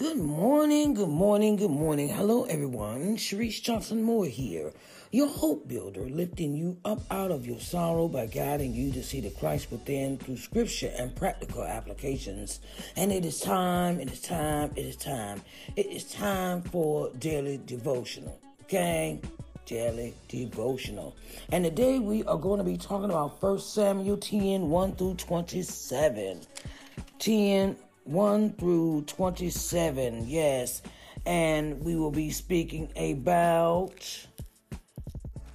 Good morning, good morning, good morning. Hello, everyone. Sharice Johnson Moore here, your hope builder, lifting you up out of your sorrow by guiding you to see the Christ within through scripture and practical applications. And it is time, it is time, it is time. It is time for daily devotional. Okay? Daily devotional. And today we are going to be talking about 1 Samuel 10 1 through 27. 10 1 through 27. Yes. And we will be speaking about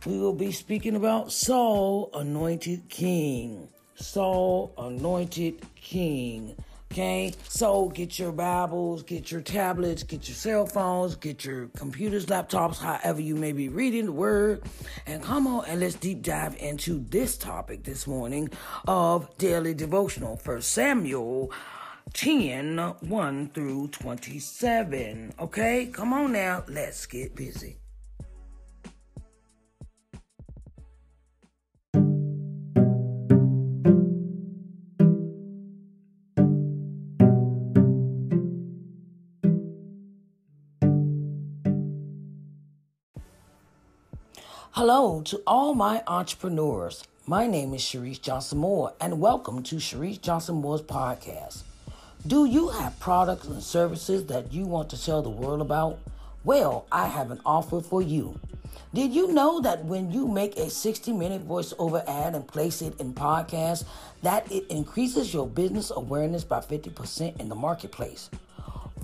we will be speaking about Saul anointed king. Saul anointed king. Okay, so get your Bibles, get your tablets, get your cell phones, get your computers, laptops, however you may be reading the word, and come on and let's deep dive into this topic this morning of daily devotional. First Samuel 10 1 through 27. Okay, come on now, let's get busy. Hello to all my entrepreneurs. My name is Sharice Johnson Moore, and welcome to Sharice Johnson Moore's podcast. Do you have products and services that you want to tell the world about? Well, I have an offer for you. Did you know that when you make a 60 minute voiceover ad and place it in podcasts, that it increases your business awareness by 50% in the marketplace?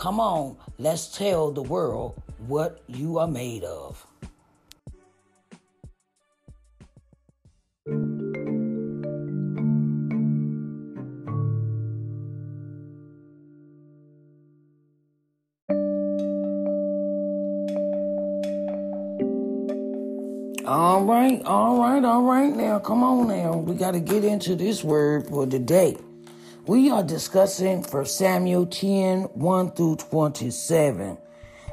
Come on, let's tell the world what you are made of. All right, all right, all right. Now, come on now. We got to get into this word for today. We are discussing for Samuel 10 1 through 27.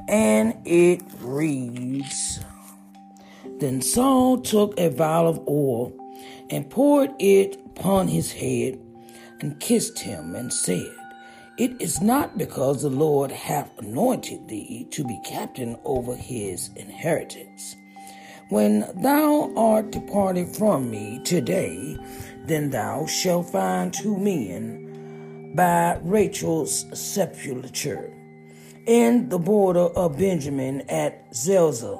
And it reads Then Saul took a vial of oil and poured it upon his head and kissed him and said, It is not because the Lord hath anointed thee to be captain over his inheritance. When thou art departed from me today, then thou shalt find two men by Rachel's sepulchre in the border of Benjamin at Zelzah.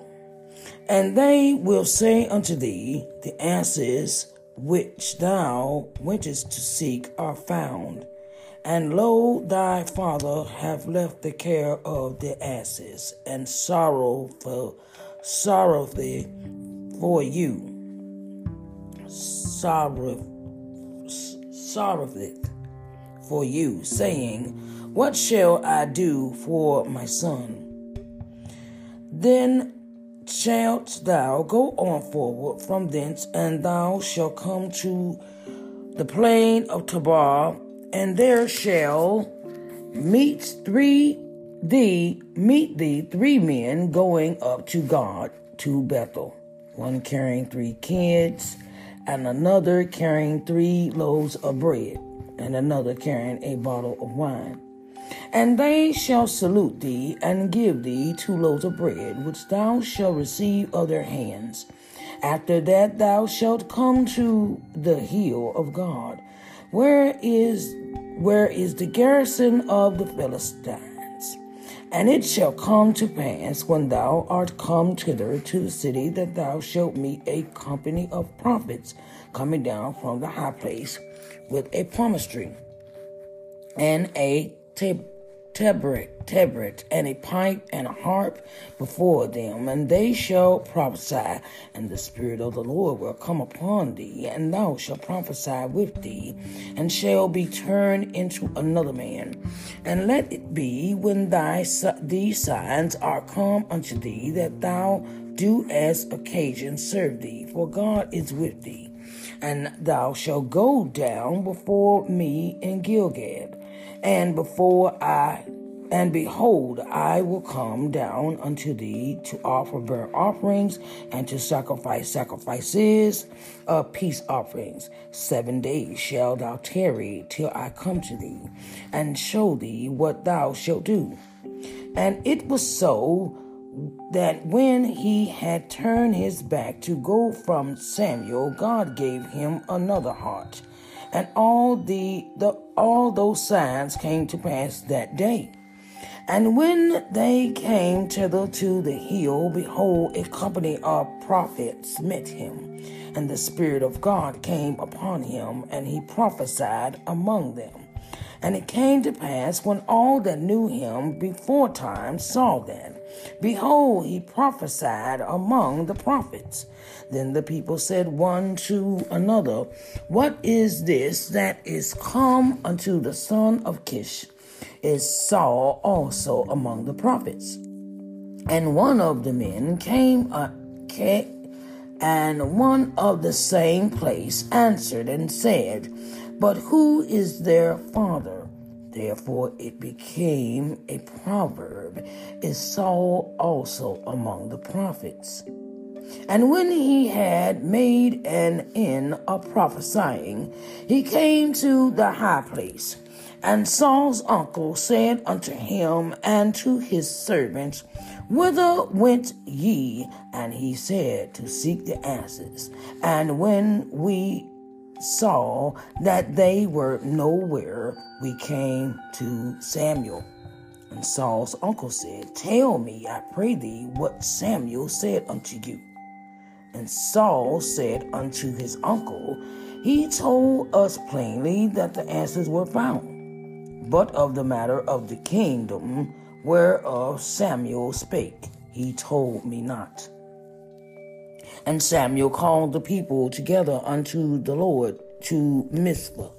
And they will say unto thee, The asses which thou wentest to seek are found. And lo, thy father hath left the care of the asses, and sorrow for sorrowfully for you. Sorrow, sorrowfully for you, saying, What shall I do for my son? Then shalt thou go on forward from thence, and thou shalt come to the plain of Tabor, and there shall meet three thee meet thee three men going up to God to Bethel, one carrying three kids, and another carrying three loaves of bread, and another carrying a bottle of wine. And they shall salute thee and give thee two loaves of bread, which thou shalt receive of their hands. After that thou shalt come to the hill of God, where is where is the garrison of the Philistines. And it shall come to pass when thou art come thither to the city that thou shalt meet a company of prophets coming down from the high place with a promise tree and a tab- tabret, tabret, and a pipe and a harp before them, and they shall prophesy. And the Spirit of the Lord will come upon thee, and thou shalt prophesy with thee, and shall be turned into another man. And let it be when thy these signs are come unto thee, that thou do as occasion serve thee, for God is with thee. And thou shalt go down before me in Gilgad and before I, and behold, I will come down unto thee to offer burnt offerings and to sacrifice sacrifices of peace offerings. Seven days shalt thou tarry till I come to thee and show thee what thou shalt do. And it was so that when he had turned his back to go from Samuel, God gave him another heart and all the, the all those signs came to pass that day. And when they came thither to the hill, behold, a company of prophets met him. And the Spirit of God came upon him, and he prophesied among them. And it came to pass when all that knew him before time saw that, behold, he prophesied among the prophets. Then the people said one to another, What is this that is come unto the son of Kish? Is Saul also among the prophets? And one of the men came, uh, came and one of the same place answered and said, But who is their father? Therefore it became a proverb, Is Saul also among the prophets? And when he had made an end of prophesying, he came to the high place. And Saul's uncle said unto him and to his servants, Whither went ye? And he said, To seek the asses. And when we saw that they were nowhere, we came to Samuel. And Saul's uncle said, Tell me, I pray thee, what Samuel said unto you. And Saul said unto his uncle, He told us plainly that the answers were found. But of the matter of the kingdom whereof Samuel spake, he told me not. And Samuel called the people together unto the Lord to Mizpah,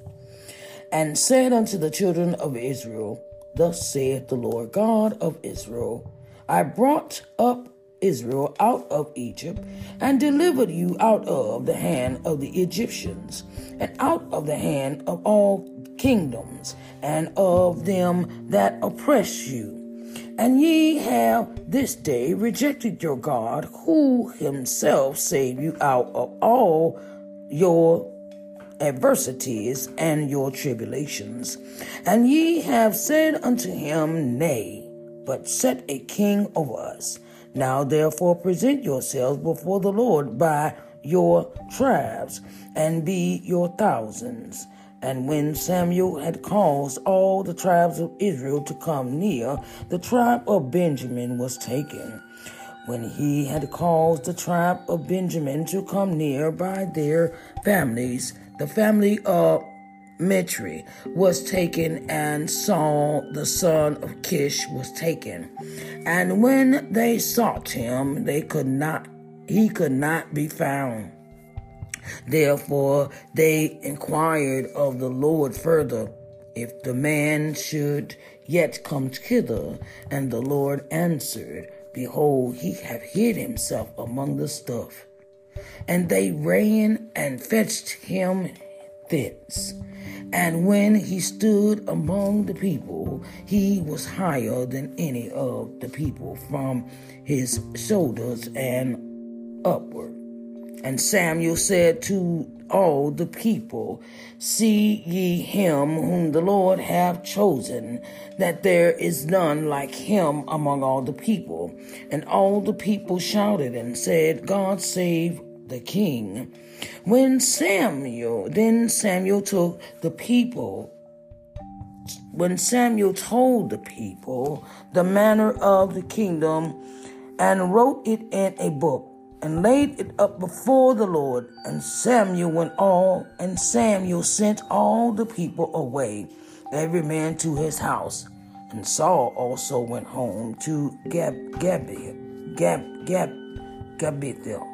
and said unto the children of Israel, Thus saith the Lord God of Israel, I brought up Israel out of Egypt and delivered you out of the hand of the Egyptians and out of the hand of all kingdoms and of them that oppress you. And ye have this day rejected your God, who himself saved you out of all your adversities and your tribulations. And ye have said unto him, Nay, but set a king over us now therefore present yourselves before the Lord by your tribes, and be your thousands. And when Samuel had caused all the tribes of Israel to come near, the tribe of Benjamin was taken. When he had caused the tribe of Benjamin to come near by their families, the family of Matri was taken, and Saul the son of Kish was taken. And when they sought him, they could not he could not be found. Therefore they inquired of the Lord further if the man should yet come hither. And the Lord answered, Behold, he hath hid himself among the stuff. And they ran and fetched him thence. And when he stood among the people, he was higher than any of the people from his shoulders and upward. And Samuel said to all the people, See ye him whom the Lord hath chosen, that there is none like him among all the people. And all the people shouted and said, God save the king. When Samuel, then Samuel took the people, when Samuel told the people the manner of the kingdom and wrote it in a book and laid it up before the Lord, and Samuel went all, and Samuel sent all the people away, every man to his house. And Saul also went home to Gab, Gabi, Gab, Gab, Gabithil.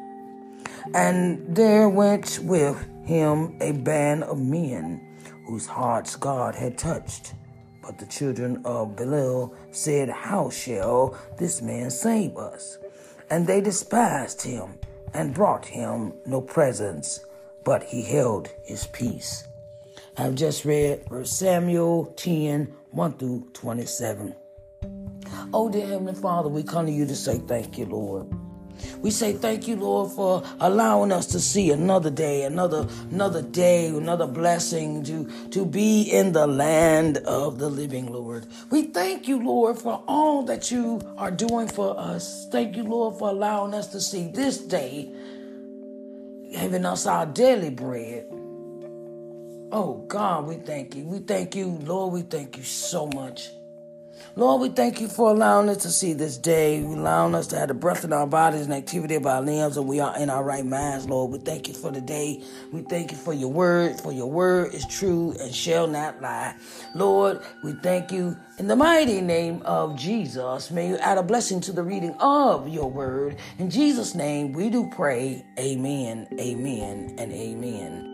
And there went with him a band of men whose hearts God had touched. But the children of Belial said, How shall this man save us? And they despised him and brought him no presents, but he held his peace. I've just read verse Samuel 10 1 through 27. Oh, dear Heavenly Father, we come to you to say thank you, Lord. We say thank you, Lord, for allowing us to see another day, another another day, another blessing to, to be in the land of the living, Lord. We thank you, Lord, for all that you are doing for us. Thank you, Lord, for allowing us to see this day, giving us our daily bread. Oh God, we thank you. We thank you, Lord. We thank you so much. Lord, we thank you for allowing us to see this day, allowing us to have the breath in our bodies and activity of our limbs, and we are in our right minds, Lord. We thank you for the day. We thank you for your word, for your word is true and shall not lie. Lord, we thank you in the mighty name of Jesus. May you add a blessing to the reading of your word. In Jesus' name, we do pray. Amen, amen, and amen.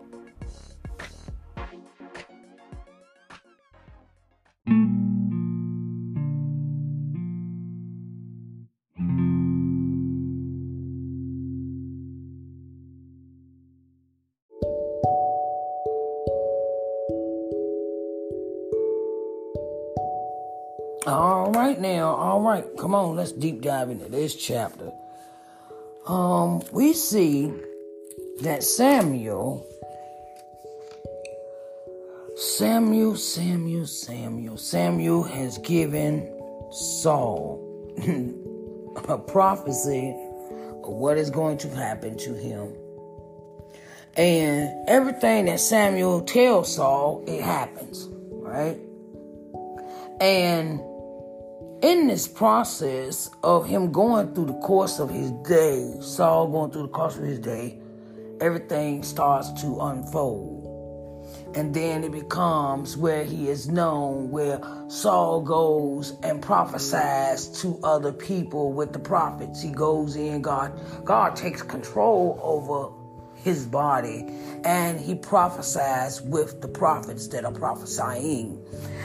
All right now, all right. Come on, let's deep dive into this chapter. Um, we see that Samuel Samuel, Samuel, Samuel, Samuel has given Saul a prophecy of what is going to happen to him. And everything that Samuel tells Saul, it happens, right? And in this process of him going through the course of his day, Saul going through the course of his day, everything starts to unfold. And then it becomes where he is known, where Saul goes and prophesies to other people with the prophets. He goes in, God, God takes control over his body and he prophesies with the prophets that are prophesying.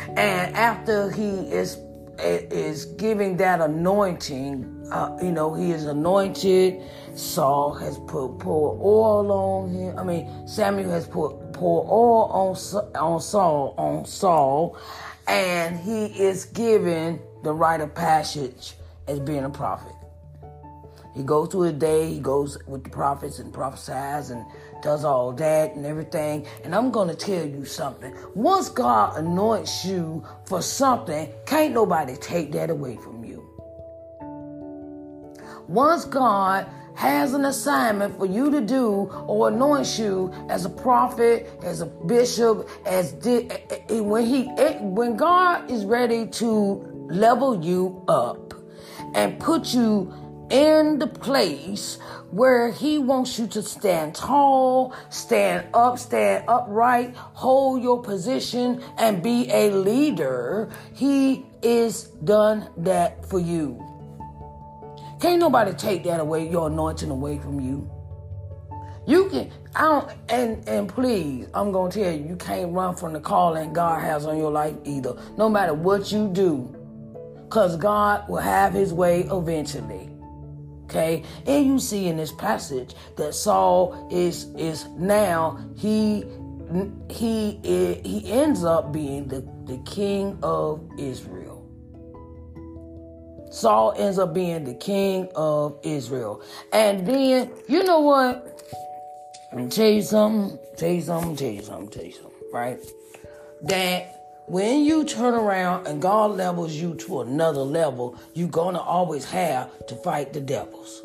And after he is is giving that anointing. Uh, you know, he is anointed. Saul has put pour oil on him. I mean, Samuel has put pour oil on on Saul on Saul, and he is given the rite of passage as being a prophet. He goes through a day. He goes with the prophets and prophesies and does all that and everything. And I'm going to tell you something. Once God anoints you for something, can't nobody take that away from you. Once God has an assignment for you to do or anoints you as a prophet, as a bishop, as di- eh, eh, when he eh, when God is ready to level you up and put you in the place where he wants you to stand tall, stand up, stand upright, hold your position, and be a leader. He is done that for you. Can't nobody take that away, your anointing away from you. You can, I don't, and and please, I'm gonna tell you, you can't run from the calling God has on your life either. No matter what you do, cause God will have His way eventually. Okay, and you see in this passage that Saul is is now he he he ends up being the, the king of Israel. Saul ends up being the king of Israel. And then, you know what? Me tell you something, tell you something, tell you something, tell you something, right? That when you turn around and God levels you to another level, you're gonna always have to fight the devils.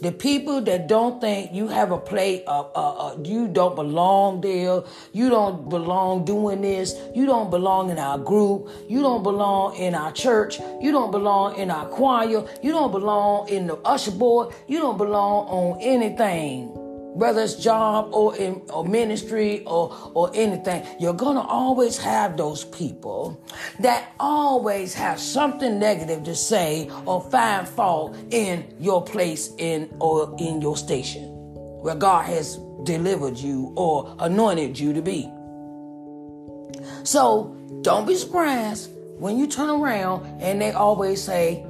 The people that don't think you have a place, uh, uh, uh, you don't belong there, you don't belong doing this, you don't belong in our group, you don't belong in our church, you don't belong in our choir, you don't belong in the usher board, you don't belong on anything whether it's job or in or ministry or or anything you're gonna always have those people that always have something negative to say or find fault in your place in or in your station where god has delivered you or anointed you to be. So don't be surprised when you turn around and they always say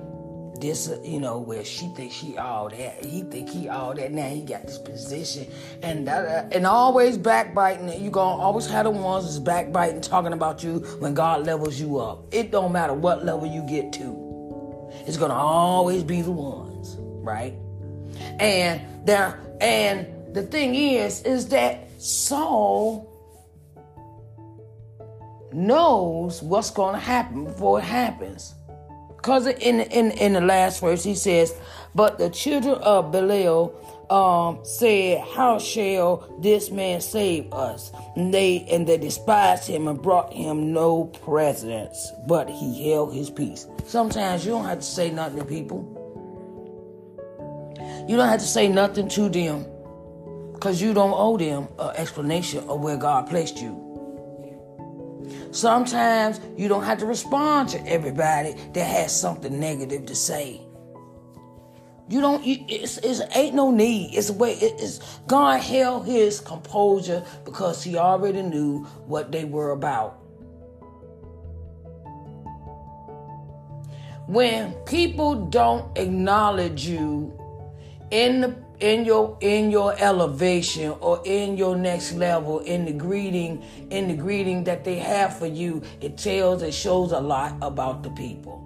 this, you know, where she thinks she all that, he think he all that. Now he got this position, and uh, and always backbiting. You gonna always have the ones that's backbiting, talking about you when God levels you up. It don't matter what level you get to, it's gonna always be the ones, right? And there, and the thing is, is that Saul knows what's gonna happen before it happens. Because in, in, in the last verse, he says, But the children of Belial um, said, How shall this man save us? And they and they despised him and brought him no presents, but he held his peace. Sometimes you don't have to say nothing to people. You don't have to say nothing to them because you don't owe them an explanation of where God placed you. Sometimes you don't have to respond to everybody that has something negative to say. You don't. It's, it's ain't no need. It's a way. It's God held His composure because He already knew what they were about. When people don't acknowledge you in the in your in your elevation or in your next level in the greeting in the greeting that they have for you it tells it shows a lot about the people.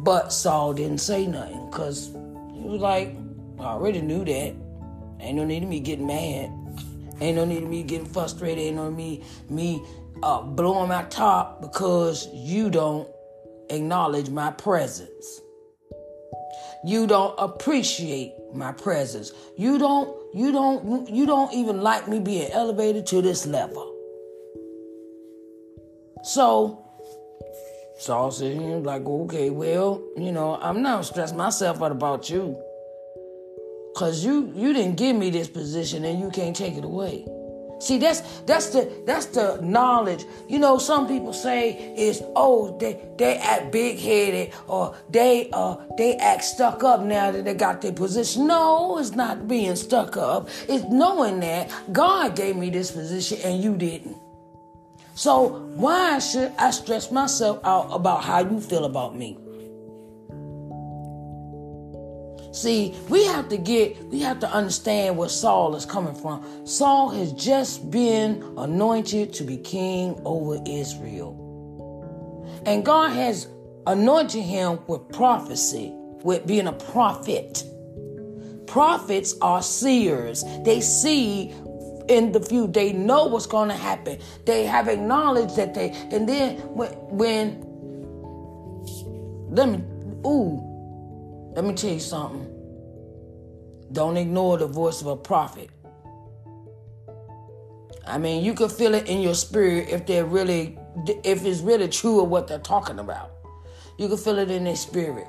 But saul didn't say nothing because he was like i already knew that. Ain't no need of me getting mad. Ain't no need of me getting frustrated. Ain't no me me uh, blowing my top because you don't acknowledge my presence you don't appreciate my presence. You don't you don't you don't even like me being elevated to this level. So Saul said, like, okay, well, you know, I'm not stressing myself out about you. Cause you you didn't give me this position and you can't take it away. See, that's that's the that's the knowledge. You know, some people say is oh they they act big headed or they uh they act stuck up now that they got their position. No, it's not being stuck up. It's knowing that God gave me this position and you didn't. So why should I stress myself out about how you feel about me? See, we have to get, we have to understand where Saul is coming from. Saul has just been anointed to be king over Israel. And God has anointed him with prophecy, with being a prophet. Prophets are seers. They see in the future. They know what's going to happen. They have acknowledged that they, and then when, when let me, ooh, let me tell you something. Don't ignore the voice of a prophet. I mean, you can feel it in your spirit if they're really, if it's really true of what they're talking about. You can feel it in their spirit.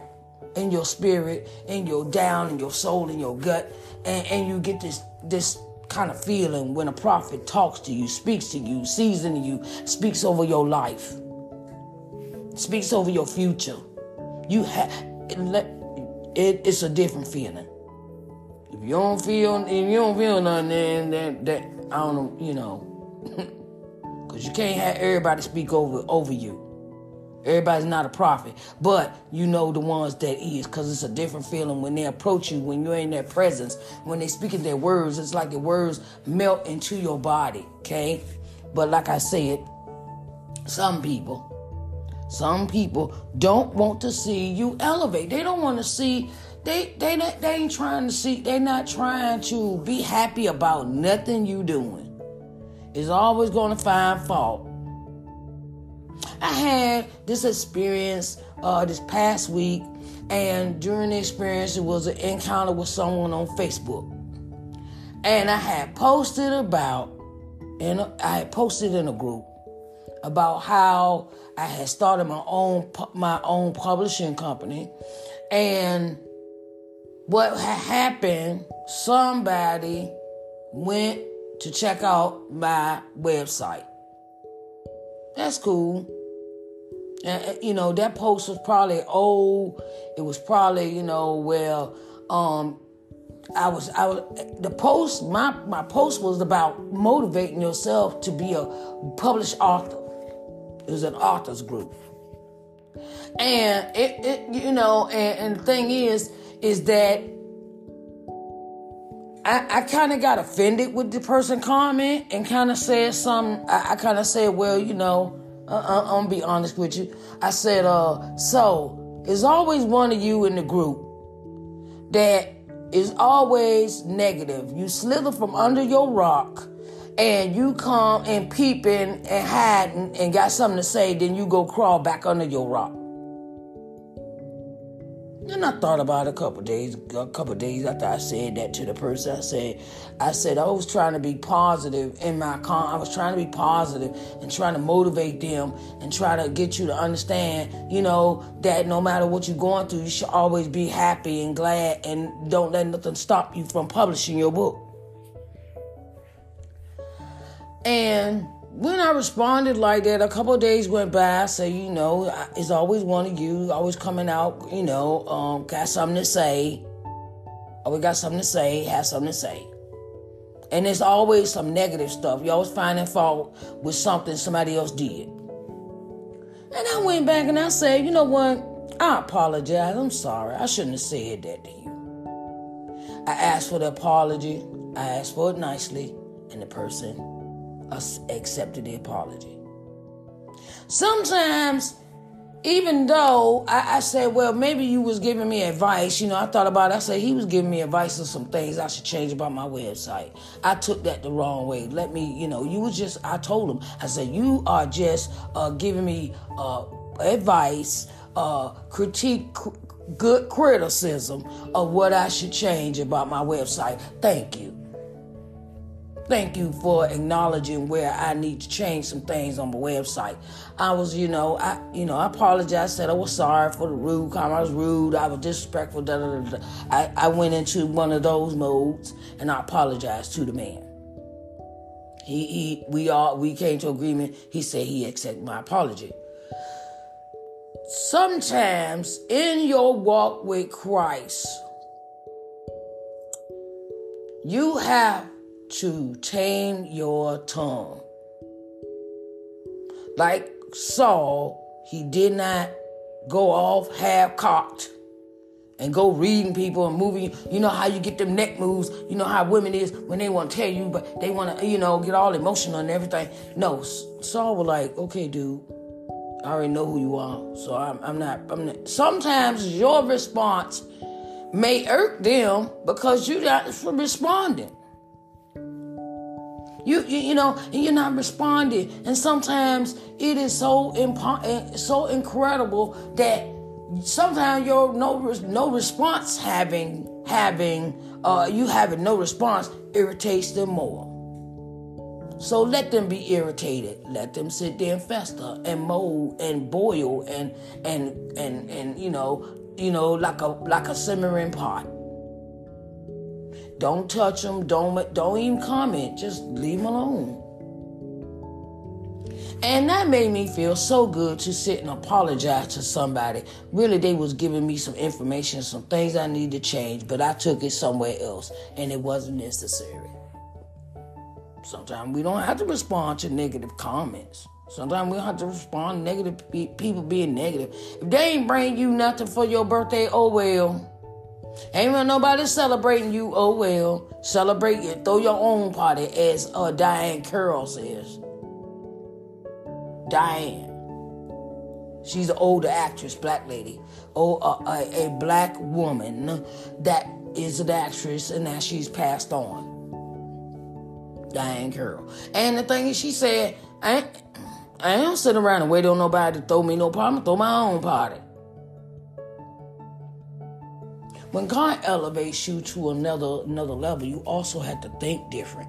in your spirit, in your down, in your soul, in your gut, and, and you get this this kind of feeling when a prophet talks to you, speaks to you, sees into you, speaks over your life, speaks over your future. You have it, it's a different feeling. If you don't feel, if you don't feel nothing, then that, that I don't know, you know, because you can't have everybody speak over over you. Everybody's not a prophet, but you know the ones that is, because it's a different feeling when they approach you, when you're in their presence, when they speak in their words. It's like the words melt into your body, okay? But like I said, some people, some people don't want to see you elevate. They don't want to see. They they they ain't trying to see. They're not trying to be happy about nothing you doing. It's always going to find fault. I had this experience uh, this past week, and during the experience, it was an encounter with someone on Facebook, and I had posted about, and I had posted in a group about how I had started my own my own publishing company, and what happened. Somebody went to check out my website. That's cool. And, you know, that post was probably old. It was probably, you know, well, um, I was, I was, the post, my, my post was about motivating yourself to be a published author. It was an authors group. And it, it you know, and, and the thing is, is that I, I kind of got offended with the person comment and kind of said some. I, I kind of said, well, you know, uh, uh, I'm gonna be honest with you. I said, uh, so there's always one of you in the group that is always negative. You slither from under your rock and you come and peeping and hiding and got something to say, then you go crawl back under your rock. And I thought about it a couple days, a couple days after I said that to the person. I said, I said I was trying to be positive in my con. I was trying to be positive and trying to motivate them and try to get you to understand, you know, that no matter what you're going through, you should always be happy and glad and don't let nothing stop you from publishing your book. And when I responded like that, a couple days went by. I said, you know, it's always one of you, always coming out, you know, um, got something to say. Always got something to say, have something to say. And there's always some negative stuff. You always finding fault with something somebody else did. And I went back and I said, you know what? I apologize. I'm sorry. I shouldn't have said that to you. I asked for the apology. I asked for it nicely, and the person accepted the apology. Sometimes, even though I, I, said, well, maybe you was giving me advice, you know, I thought about it. I said he was giving me advice on some things I should change about my website. I took that the wrong way. Let me, you know, you was just, I told him, I said, you are just uh, giving me uh, advice, uh, critique, cr- good criticism of what I should change about my website. Thank you. Thank you for acknowledging where I need to change some things on my website. I was, you know, I, you know, I apologized. Said I was sorry for the rude comment. I was rude. I was disrespectful. Da, da, da, da. I, I went into one of those modes, and I apologized to the man. He, he, we all, we came to agreement. He said he accepted my apology. Sometimes in your walk with Christ, you have to tame your tongue. Like Saul, he did not go off half cocked and go reading people and moving. You know how you get them neck moves. You know how women is when they want to tell you, but they want to, you know, get all emotional and everything. No, Saul was like, okay, dude, I already know who you are, so I'm, I'm not. I'm not. Sometimes your response may irk them because you're not responding. You, you, you know, and you're not responding. And sometimes it is so impo- eh, so incredible that sometimes your no no response having having uh, you having no response irritates them more. So let them be irritated. Let them sit there and fester and mold and boil and and and and you know you know, like a like a simmering pot. Don't touch them. Don't don't even comment. Just leave them alone. And that made me feel so good to sit and apologize to somebody. Really, they was giving me some information, some things I need to change, but I took it somewhere else, and it wasn't necessary. Sometimes we don't have to respond to negative comments. Sometimes we don't have to respond to negative people being negative. If they ain't bring you nothing for your birthday, oh well. Ain't nobody celebrating you, oh well. Celebrate it. Throw your own party, as uh, Diahann Carroll says. Diane. She's an older actress, black lady. Oh, uh, a, a black woman that is an actress and now she's passed on. Diane Carroll. And the thing is, she said, I ain't, I ain't sitting around and wait on nobody to throw me no problem. Throw my own party. When God elevates you to another another level, you also have to think different.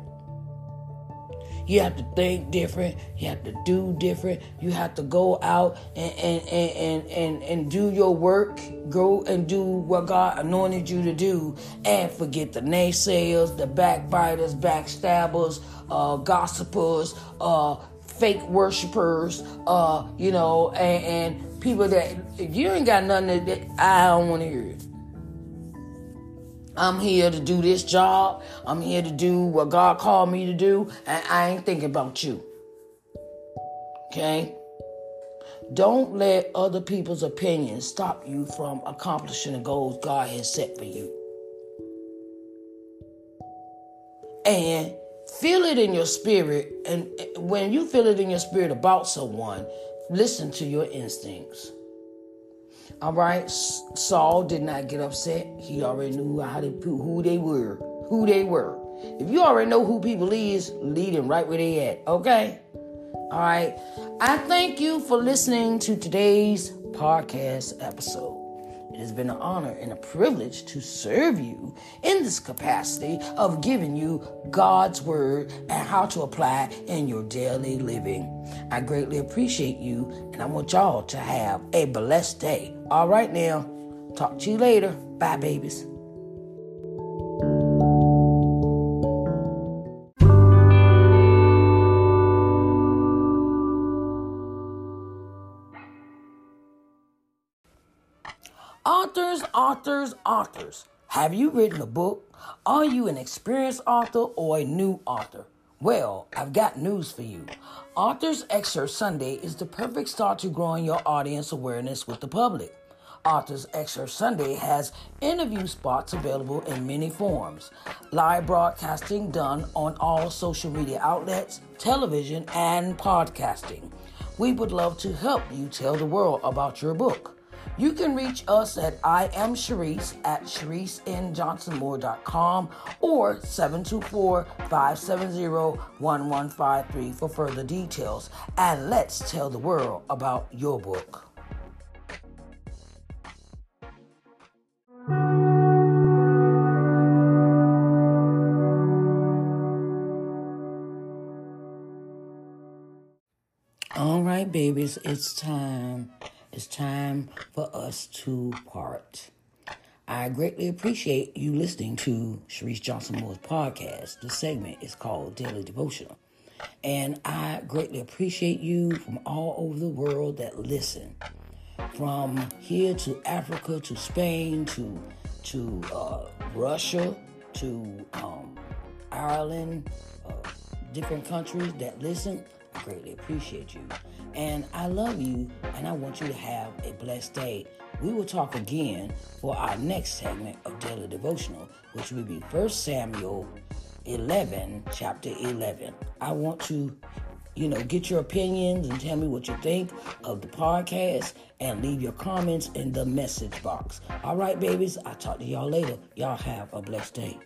You have to think different. You have to do different. You have to go out and and, and, and, and, do your work. Go and do what God anointed you to do. And forget the naysayers, the backbiters, backstabbers, uh, gossipers, uh, fake worshipers, uh, you know, and, and people that you ain't got nothing that I don't want to hear. I'm here to do this job. I'm here to do what God called me to do, and I ain't thinking about you. Okay? Don't let other people's opinions stop you from accomplishing the goals God has set for you. And feel it in your spirit. And when you feel it in your spirit about someone, listen to your instincts. All right, Saul did not get upset. He already knew how they, who they were, who they were. If you already know who people is, lead them right where they at. Okay. All right. I thank you for listening to today's podcast episode. It has been an honor and a privilege to serve you in this capacity of giving you God's word and how to apply in your daily living. I greatly appreciate you and I want y'all to have a blessed day. All right, now. Talk to you later. Bye, babies. Authors, authors. Have you written a book? Are you an experienced author or a new author? Well, I've got news for you. Authors Excerpt Sunday is the perfect start to growing your audience awareness with the public. Authors Excerpt Sunday has interview spots available in many forms live broadcasting done on all social media outlets, television, and podcasting. We would love to help you tell the world about your book. You can reach us at I am Sharice at ShariceNJohnsonMoore.com or 724-570-1153 for further details. And let's tell the world about your book. All right, babies, it's time it's time for us to part. I greatly appreciate you listening to Sharice Johnson Moore's podcast. The segment is called Daily Devotional. And I greatly appreciate you from all over the world that listen. From here to Africa to Spain to to uh, Russia to um, Ireland, uh, different countries that listen. I greatly appreciate you. And I love you, and I want you to have a blessed day. We will talk again for our next segment of Daily Devotional, which will be 1 Samuel 11, chapter 11. I want to, you know, get your opinions and tell me what you think of the podcast and leave your comments in the message box. All right, babies, I'll talk to y'all later. Y'all have a blessed day.